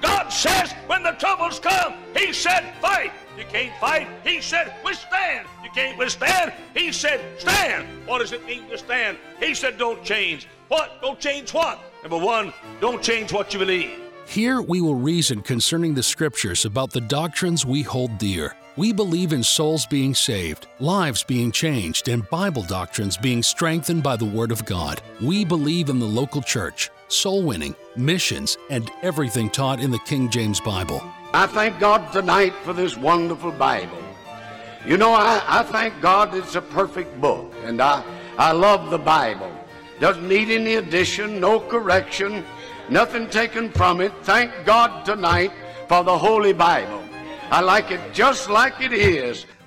God says when the troubles come, He said, fight. You can't fight. He said, withstand. You can't withstand. He said, stand. What does it mean to stand? He said, don't change. What? Don't change what? Number one, don't change what you believe. Here we will reason concerning the scriptures about the doctrines we hold dear. We believe in souls being saved, lives being changed, and Bible doctrines being strengthened by the Word of God. We believe in the local church, soul winning, missions, and everything taught in the King James Bible. I thank God tonight for this wonderful Bible. You know, I, I thank God it's a perfect book, and I, I love the Bible. Doesn't need any addition, no correction, nothing taken from it. Thank God tonight for the Holy Bible. I like it just like it is.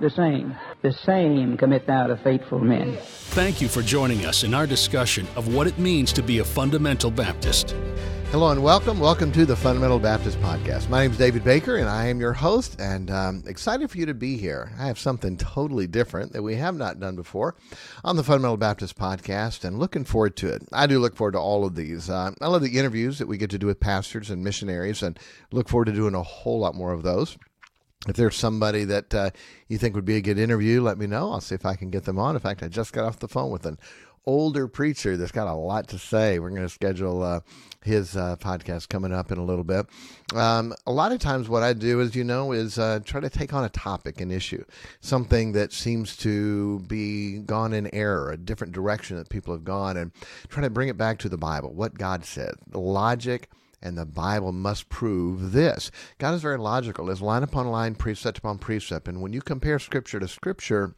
the same. The same commit thou to faithful men. Thank you for joining us in our discussion of what it means to be a fundamental Baptist. Hello and welcome. Welcome to the Fundamental Baptist Podcast. My name is David Baker and I am your host and um, excited for you to be here. I have something totally different that we have not done before on the Fundamental Baptist Podcast and looking forward to it. I do look forward to all of these. Uh, I love the interviews that we get to do with pastors and missionaries and look forward to doing a whole lot more of those. If there's somebody that uh, you think would be a good interview, let me know. I'll see if I can get them on. In fact, I just got off the phone with an older preacher that's got a lot to say. We're going to schedule uh, his uh, podcast coming up in a little bit. Um, a lot of times, what I do, as you know, is uh, try to take on a topic, an issue, something that seems to be gone in error, a different direction that people have gone, and try to bring it back to the Bible, what God said, the logic and the Bible must prove this. God is very logical. It's line upon line, precept upon precept. And when you compare Scripture to Scripture,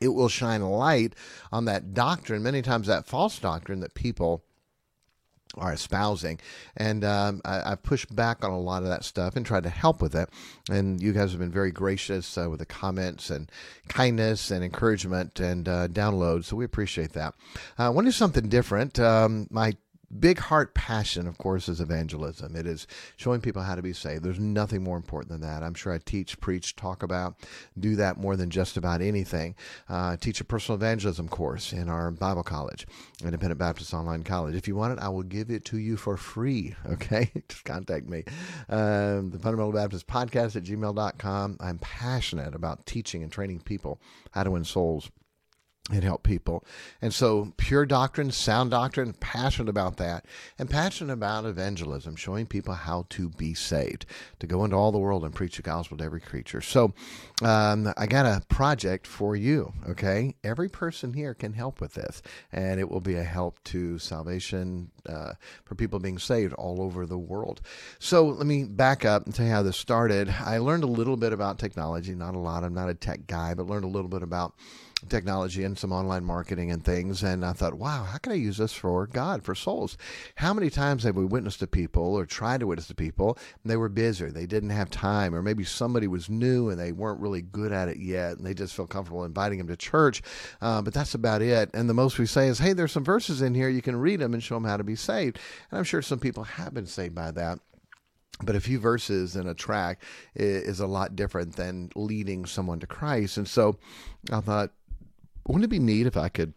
it will shine light on that doctrine, many times that false doctrine that people are espousing. And um, I, have pushed back on a lot of that stuff and tried to help with it. And you guys have been very gracious uh, with the comments and kindness and encouragement and uh, downloads. So we appreciate that. Uh, I want to do something different. Um, my big heart passion, of course, is evangelism. It is showing people how to be saved. There's nothing more important than that. I'm sure I teach, preach, talk about, do that more than just about anything. Uh, teach a personal evangelism course in our Bible college, Independent Baptist Online College. If you want it, I will give it to you for free. Okay, just contact me. Um, the Fundamental Baptist Podcast at gmail.com. I'm passionate about teaching and training people how to win souls and help people. And so, pure doctrine, sound doctrine, passionate about that, and passionate about evangelism, showing people how to be saved, to go into all the world and preach the gospel to every creature. So, um, I got a project for you, okay? Every person here can help with this, and it will be a help to salvation uh, for people being saved all over the world. So, let me back up and tell you how this started. I learned a little bit about technology, not a lot. I'm not a tech guy, but learned a little bit about technology and some online marketing and things. And I thought, wow, how can I use this for God, for souls? How many times have we witnessed to people or tried to witness to people and they were busy, they didn't have time, or maybe somebody was new and they weren't really good at it yet and they just felt comfortable inviting them to church. Uh, but that's about it. And the most we say is, hey, there's some verses in here, you can read them and show them how to be saved. And I'm sure some people have been saved by that but a few verses in a track is a lot different than leading someone to Christ. And so I thought, wouldn't it be neat if I could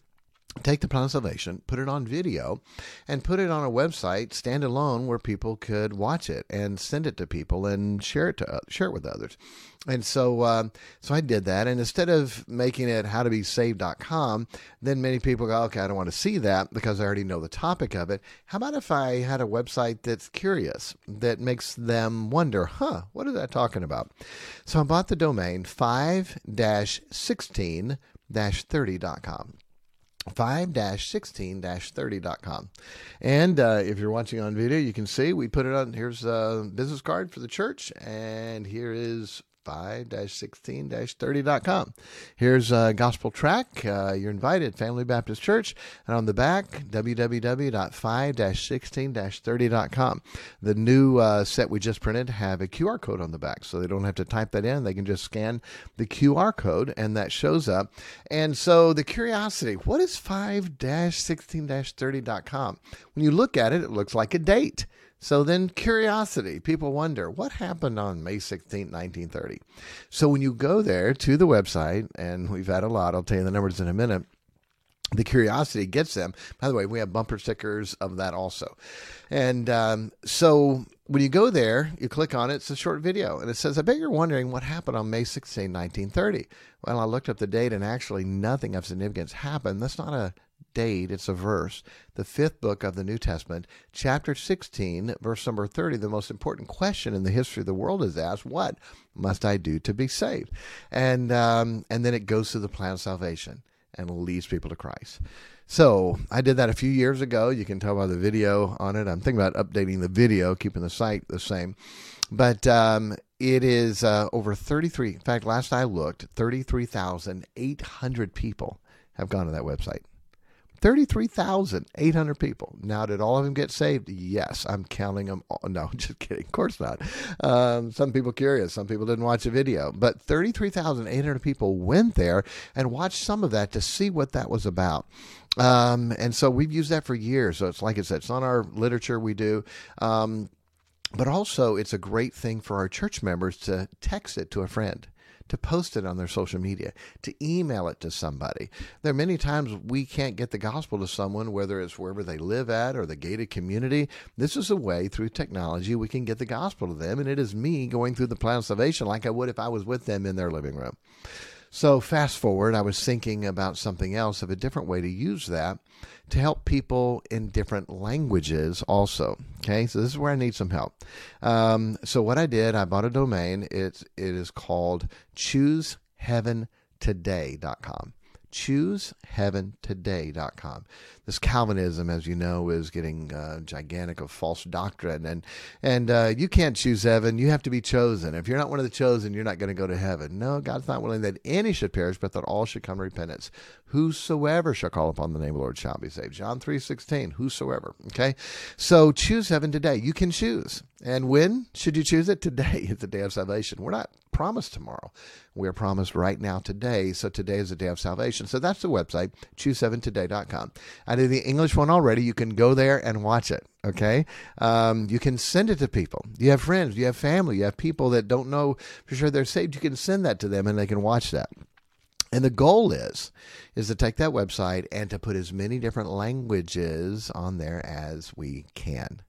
take the plan of salvation, put it on video, and put it on a website standalone where people could watch it and send it to people and share it to share it with others. And so, uh, so I did that. And instead of making it howtobesaved.com, then many people go, okay, I don't want to see that because I already know the topic of it. How about if I had a website that's curious, that makes them wonder, huh, what is that talking about? So I bought the domain 5 16 30.com. 5-16-30.com. And uh, if you're watching on video, you can see we put it on. Here's a business card for the church, and here is 5-16-30.com. Here's a gospel track. Uh, you're invited, Family Baptist Church. And on the back, www.5-16-30.com. The new uh, set we just printed have a QR code on the back, so they don't have to type that in. They can just scan the QR code, and that shows up. And so the curiosity, what is 5-16-30.com? When you look at it, it looks like a date. So then, curiosity. People wonder what happened on May 16, 1930. So when you go there to the website, and we've had a lot, I'll tell you the numbers in a minute. The curiosity gets them. By the way, we have bumper stickers of that also. And um, so when you go there, you click on it, it's a short video, and it says, I bet you're wondering what happened on May 16, 1930. Well, I looked up the date, and actually nothing of significance happened. That's not a date, it's a verse. The fifth book of the New Testament, chapter 16, verse number 30, the most important question in the history of the world is asked, What must I do to be saved? And, um, and then it goes through the plan of salvation and leads people to Christ. So I did that a few years ago. You can tell by the video on it. I'm thinking about updating the video, keeping the site the same. But um, it is uh, over 33. In fact, last I looked, 33,800 people have gone to that website. 33,800 people. Now, did all of them get saved? Yes, I'm counting them. All. No, just kidding. Of course not. Um, some people curious. Some people didn't watch the video. But 33,800 people went there and watched some of that to see what that was about. Um, and so we've used that for years. So it's like I said, it's on our literature we do. Um, but also, it's a great thing for our church members to text it to a friend to post it on their social media, to email it to somebody. There are many times we can't get the gospel to someone, whether it's wherever they live at or the gated community. This is a way through technology we can get the gospel to them, and it is me going through the plan of salvation like I would if I was with them in their living room. So, fast forward, I was thinking about something else of a different way to use that to help people in different languages also. Okay, so this is where I need some help. Um, so, what I did, I bought a domain. It's, it is called chooseheaventoday.com chooseheaventoday.com. This Calvinism, as you know, is getting uh, gigantic of false doctrine, and and uh, you can't choose heaven. You have to be chosen. If you're not one of the chosen, you're not going to go to heaven. No, God's not willing that any should perish, but that all should come to repentance. Whosoever shall call upon the name of the Lord shall be saved. John three sixteen. Whosoever. Okay, so choose heaven today. You can choose, and when should you choose it? Today is the day of salvation. We're not promised tomorrow. We are promised right now today. So today is the day of salvation. So that's the website, chooseheaventoday.com. I did the English one already. You can go there and watch it. Okay. Um, you can send it to people. You have friends, you have family, you have people that don't know for sure they're saved. You can send that to them and they can watch that. And the goal is is to take that website and to put as many different languages on there as we can.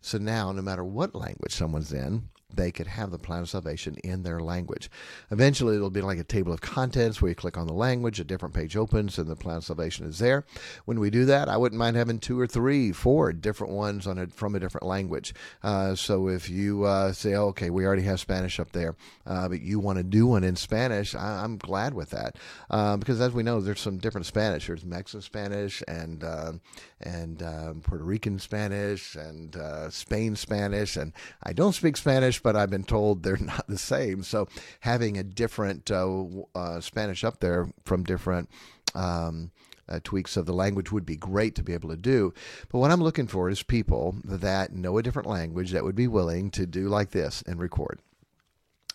So now, no matter what language someone's in, they could have the plan of salvation in their language. Eventually, it'll be like a table of contents where you click on the language, a different page opens, and the plan of salvation is there. When we do that, I wouldn't mind having two or three, four different ones on from a different language. Uh, so if you uh, say, oh, okay, we already have Spanish up there, uh, but you want to do one in Spanish, I, am glad with that uh, because as we know, there's some different Spanish. There's Mexican Spanish and uh, and um, Puerto Rican Spanish and uh, Spain Spanish, and I don't speak Spanish but I've been told they're not the same. So having a different uh, uh, Spanish up there from different. Um, uh, tweaks of the language would be great to be able to do. But what I'm looking for is people that know a different language that would be willing to do like this and record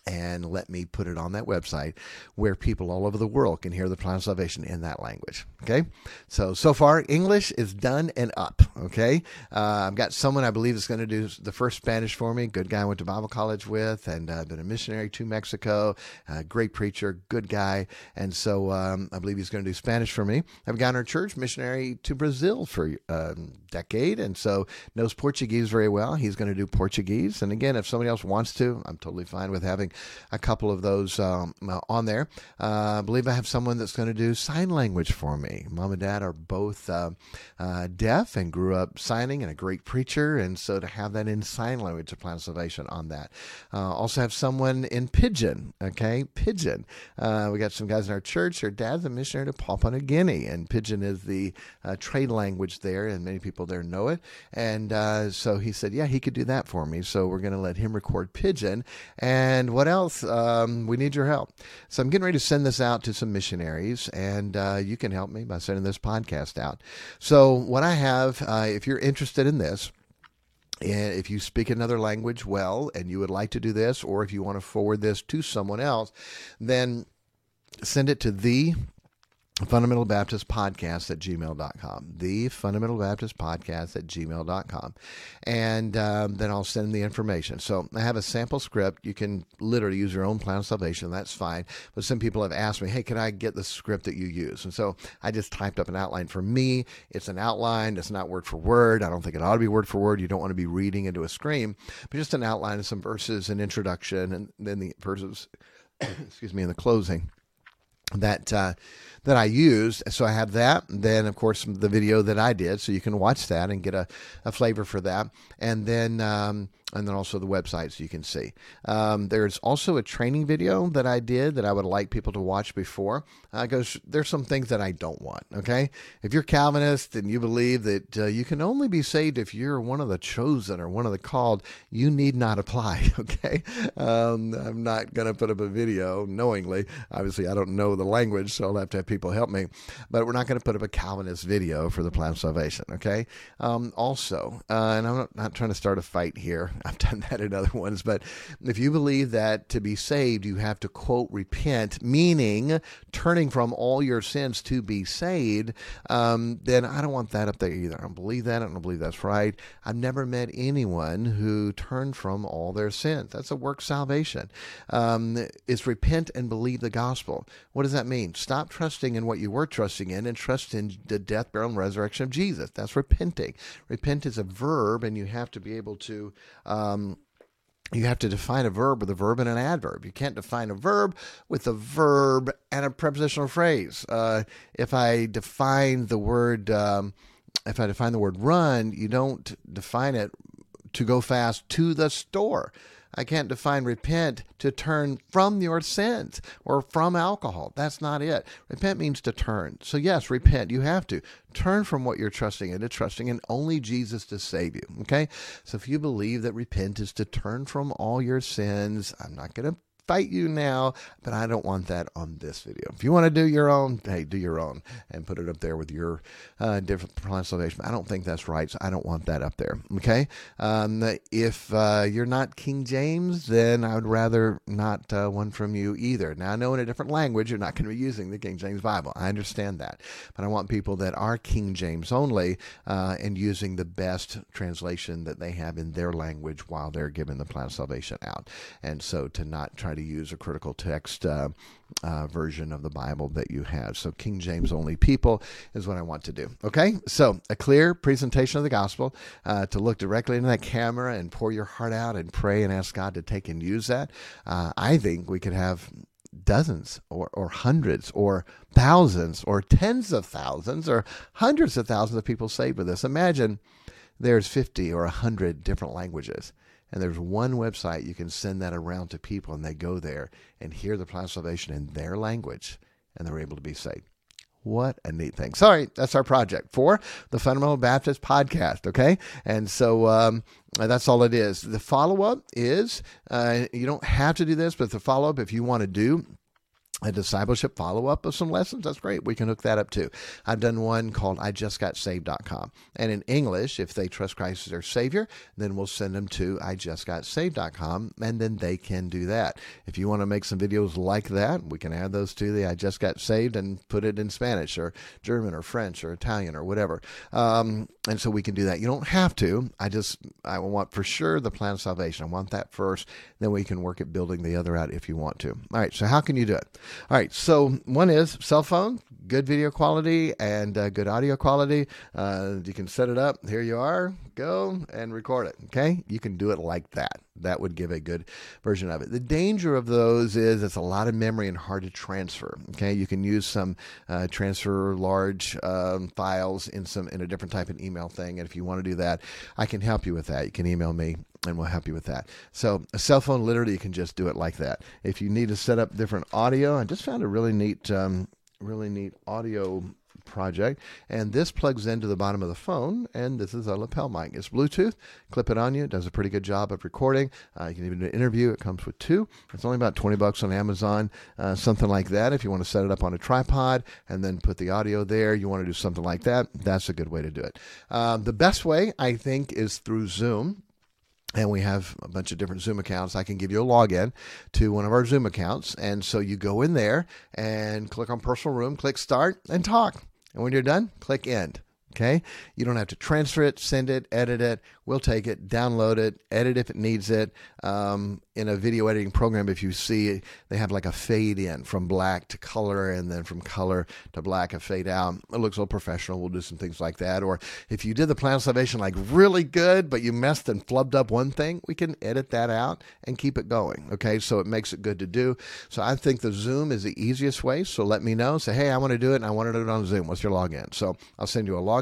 and let me put it on that website where people all over the world can hear the plan of salvation in that language. Okay. So, so far, English is done and up. Okay. Uh, I've got someone I believe is going to do the first Spanish for me. Good guy I went to Bible college with and uh, been a missionary to Mexico. Uh, great preacher, good guy. And so um, I believe he's going to do Spanish for me. I've got our church missionary to Brazil for a um, decade and so knows Portuguese very well. He's going to do Portuguese. And again, if somebody else wants to, I'm totally fine with having a couple of those um, uh, on there. Uh, I believe I have someone that's going to do sign language for me. Mom and dad are both uh, uh, deaf and grew up signing and a great preacher, and so to have that in sign language, a plan salvation on that. Uh, also have someone in Pidgin, okay, Pidgin. Uh, we got some guys in our church. Their dad's a missionary to Papua New Guinea, and Pidgin is the uh, trade language there, and many people there know it. And uh, so he said, yeah, he could do that for me. So we're going to let him record Pidgin. And what else? Um, we need your help. So I'm getting ready to send this out to some missionaries, and uh, you can help me by sending this podcast out. So what I have, uh, if you're interested in this. And if you speak another language well and you would like to do this, or if you want to forward this to someone else, then send it to the fundamental baptist podcast at gmail.com the fundamental baptist podcast at gmail.com and um, then i'll send the information. So i have a sample script. You can literally use your own plan of salvation. That's fine. But some people have asked me hey can i get the script that you use? And so i just typed up an outline for me. It's an outline. It's not word for word. I don't think it ought to be word for word. You don't want to be reading into a screen. But just an outline of some verses an introduction and then the verses excuse me in the closing that uh, that I used. So I have that. Then, of course, the video that I did. So you can watch that and get a, a flavor for that. And then, um, and then also the website so you can see. Um, there's also a training video that I did that I would like people to watch before. Uh, there's some things that I don't want. Okay, if you're Calvinist and you believe that uh, you can only be saved if you're one of the chosen or one of the called, you need not apply. Okay, um, I'm not going to put up a video knowingly. Obviously, I don't know the language, so I'll have to have people help me. But we're not going to put up a Calvinist video for the plan of salvation. Okay. Um, also, uh, and I'm not, not trying to start a fight here. I've done that in other ones. But if you believe that to be saved, you have to quote repent, meaning turning from all your sins to be saved, um, then I don't want that up there either. I don't believe that. I don't believe that's right. I've never met anyone who turned from all their sins. That's a work salvation. Um, it's repent and believe the gospel. What does that mean? Stop trusting in what you were trusting in and trust in the death, burial, and resurrection of Jesus. That's repenting. Repent is a verb, and you have to be able to. Um, you have to define a verb with a verb and an adverb. You can't define a verb with a verb and a prepositional phrase. Uh, if I define the word, um, if I define the word run, you don't define it to go fast to the store. I can't define repent to turn from your sins or from alcohol. That's not it. Repent means to turn. So, yes, repent. You have to turn from what you're trusting into trusting in only Jesus to save you. Okay? So, if you believe that repent is to turn from all your sins, I'm not going to fight you now, but I don't want that on this video. If you want to do your own, hey, do your own and put it up there with your uh, different pronunciation. I don't think that's right, so I don't want that up there. Okay. Um, if uh, you're not King James, then I would rather not uh, one from you either. Now, I know in a different language you're not going to be using the King James Bible. I understand that, but I want people that are King James only uh, and using the best translation that they have in their language while they're giving the plan of salvation out. And so to not try to use a critical text uh, uh, version of the Bible that you have. So, King James only people is what I want to do. Okay? So, a clear presentation of the gospel uh, to look directly into that camera and pour your heart out and pray and ask God to take and use that. Uh, I think we could have dozens or, or hundreds or thousands or tens of thousands or hundreds of thousands of people saved with this. Imagine there's 50 or 100 different languages and there's one website you can send that around to people, and they go there and hear the plan of salvation in their language, and they're able to be saved. What a neat thing. Sorry, that's our project for the Fundamental Baptist podcast. Okay. And so um, that's all it is. The follow up is uh, you don't have to do this, but the follow up, if you want to do, a discipleship follow up of some lessons, that's great. We can hook that up too. I've done one called I just got saved.com. And in English, if they trust Christ as their Savior, then we'll send them to I just got saved.com and then they can do that. If you want to make some videos like that, we can add those to the I just got saved and put it in Spanish or German or French or Italian or whatever. Um, and so we can do that. You don't have to. I just, I want for sure the plan of salvation. I want that first. Then we can work at building the other out if you want to. All right. So how can you do it? All right. So one is cell phone, good video quality and uh, good audio quality. Uh, you can set it up. Here you are. Go and record it. Okay. You can do it like that. That would give a good version of it. The danger of those is it's a lot of memory and hard to transfer. Okay. You can use some uh, transfer large um, files in some in a different type of email thing. And if you want to do that, I can help you with that. You can email me and we'll help you with that. So a cell phone, literally, you can just do it like that. If you need to set up different audio, I just found a really neat, um, really neat audio project and this plugs into the bottom of the phone and this is a lapel mic. It's bluetooth. Clip it on you. It does a pretty good job of recording. Uh, you can even do an interview. It comes with two. It's only about 20 bucks on amazon uh, something like that if you want to set it up on a tripod and then put the audio there. You want to do something like that that's a good way to do it. Um, the best way i think is through zoom and we have a bunch of different Zoom accounts. I can give you a login to one of our Zoom accounts. And so you go in there and click on personal room, click start, and talk. And when you're done, click end. Okay. You don't have to transfer it, send it, edit it. We'll take it, download it, edit if it needs it. Um, in a video editing program, if you see they have like a fade in from black to color and then from color to black, a fade out. It looks a little professional. We'll do some things like that. Or if you did the plan of salvation like really good, but you messed and flubbed up one thing, we can edit that out and keep it going. Okay. So it makes it good to do. So I think the Zoom is the easiest way. So let me know. Say, hey, I want to do it and I want to do it on Zoom. What's your login? So I'll send you a login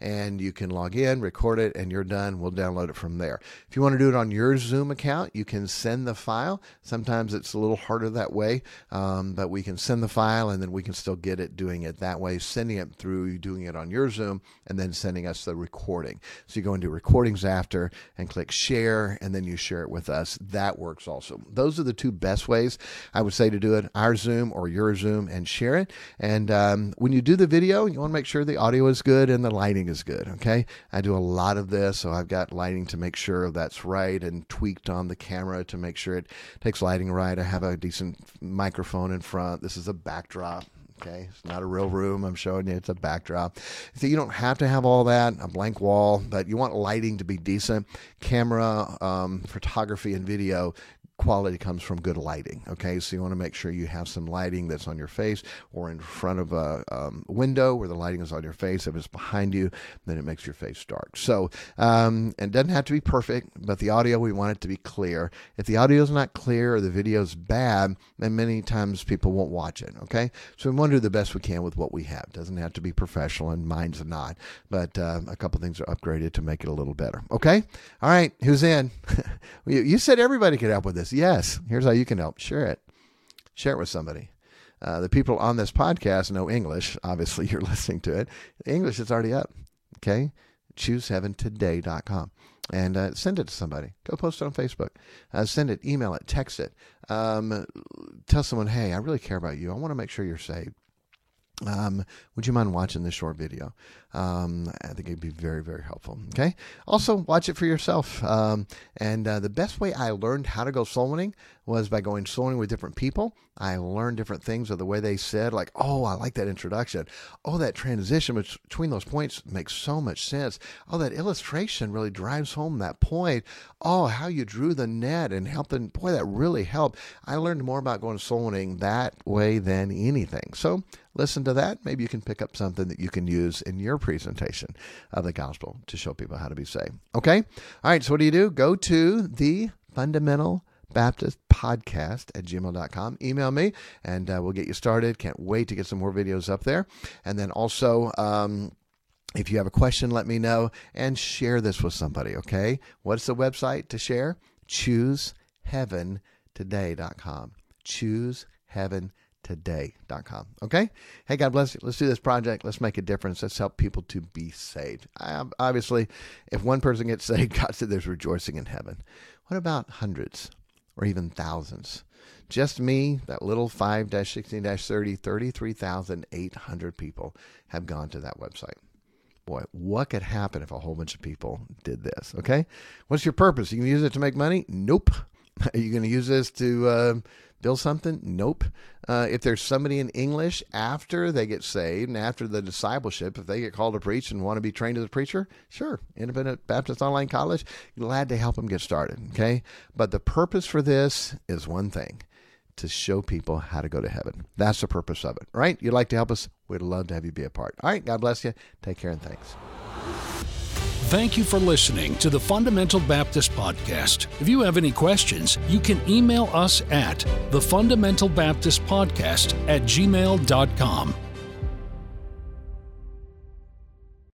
and you can log in, record it, and you're done. We'll download it from there. If you want to do it on your Zoom account, you can send the file. Sometimes it's a little harder that way, um, but we can send the file and then we can still get it doing it that way, sending it through, doing it on your Zoom, and then sending us the recording. So you go into recordings after and click share, and then you share it with us. That works also. Those are the two best ways I would say to do it our Zoom or your Zoom and share it. And um, when you do the video, you want to make sure the audio is good and the lighting is good. Okay. I do a lot of this, so I've got lighting to make sure that's right and tweaked on the camera to make sure it takes lighting right. I have a decent microphone in front. This is a backdrop. Okay, it's not a real room. I'm showing you it's a backdrop. So you don't have to have all that, a blank wall, but you want lighting to be decent. Camera, um, photography, and video quality comes from good lighting. Okay, so you want to make sure you have some lighting that's on your face or in front of a um, window where the lighting is on your face. If it's behind you, then it makes your face dark. So, um, it doesn't have to be perfect, but the audio we want it to be clear. If the audio is not clear or the video is bad, then many times people won't watch it. Okay, so we want to do the best we can with what we have. It doesn't have to be professional, and mine's not, but uh, a couple things are upgraded to make it a little better. Okay, all right, who's in? you said everybody could help with this. Yes. Here's how you can help. Share it. Share it with somebody. Uh, the people on this podcast know English. Obviously, you're listening to it. English is already up. Okay. ChooseHeavenToday.com and uh, send it to somebody. Go post it on Facebook. Uh, send it, email it, text it. Um, tell someone, hey, I really care about you. I want to make sure you're saved. Um, would you mind watching this short video? Um, I think it'd be very, very helpful. Okay. Also, watch it for yourself. Um, and uh, the best way I learned how to go soul winning was by going soul winning with different people. I learned different things of the way they said, like, oh, I like that introduction. Oh, that transition between those points makes so much sense. Oh, that illustration really drives home that point. Oh, how you drew the net and helped. Boy, that really helped. I learned more about going soul winning that way than anything. So listen to that. Maybe you can pick up something that you can use in your presentation of the gospel to show people how to be saved. Okay? All right, so what do you do? Go to the fundamental Baptist podcast at gmail.com. Email me and uh, we'll get you started. Can't wait to get some more videos up there. And then also, um, if you have a question, let me know and share this with somebody, okay? What's the website to share? ChooseHeavenToday.com. ChooseHeavenToday.com today.com. Okay? Hey, God bless you. Let's do this project. Let's make a difference. Let's help people to be saved. Obviously, if one person gets saved, God said there's rejoicing in heaven. What about hundreds or even thousands? Just me, that little 5 16 30, 33,800 people have gone to that website. Boy, what could happen if a whole bunch of people did this? Okay? What's your purpose? You can use it to make money? Nope. Are you going to use this to. Uh, build something? Nope. Uh, if there's somebody in English after they get saved and after the discipleship, if they get called to preach and want to be trained as a preacher, sure, Independent Baptist Online College, glad to help them get started. Okay. But the purpose for this is one thing to show people how to go to heaven. That's the purpose of it, right? You'd like to help us? We'd love to have you be a part. All right, God bless you. Take care and thanks. Thank you for listening to the Fundamental Baptist Podcast. If you have any questions, you can email us at the Fundamental Baptist Podcast at gmail.com.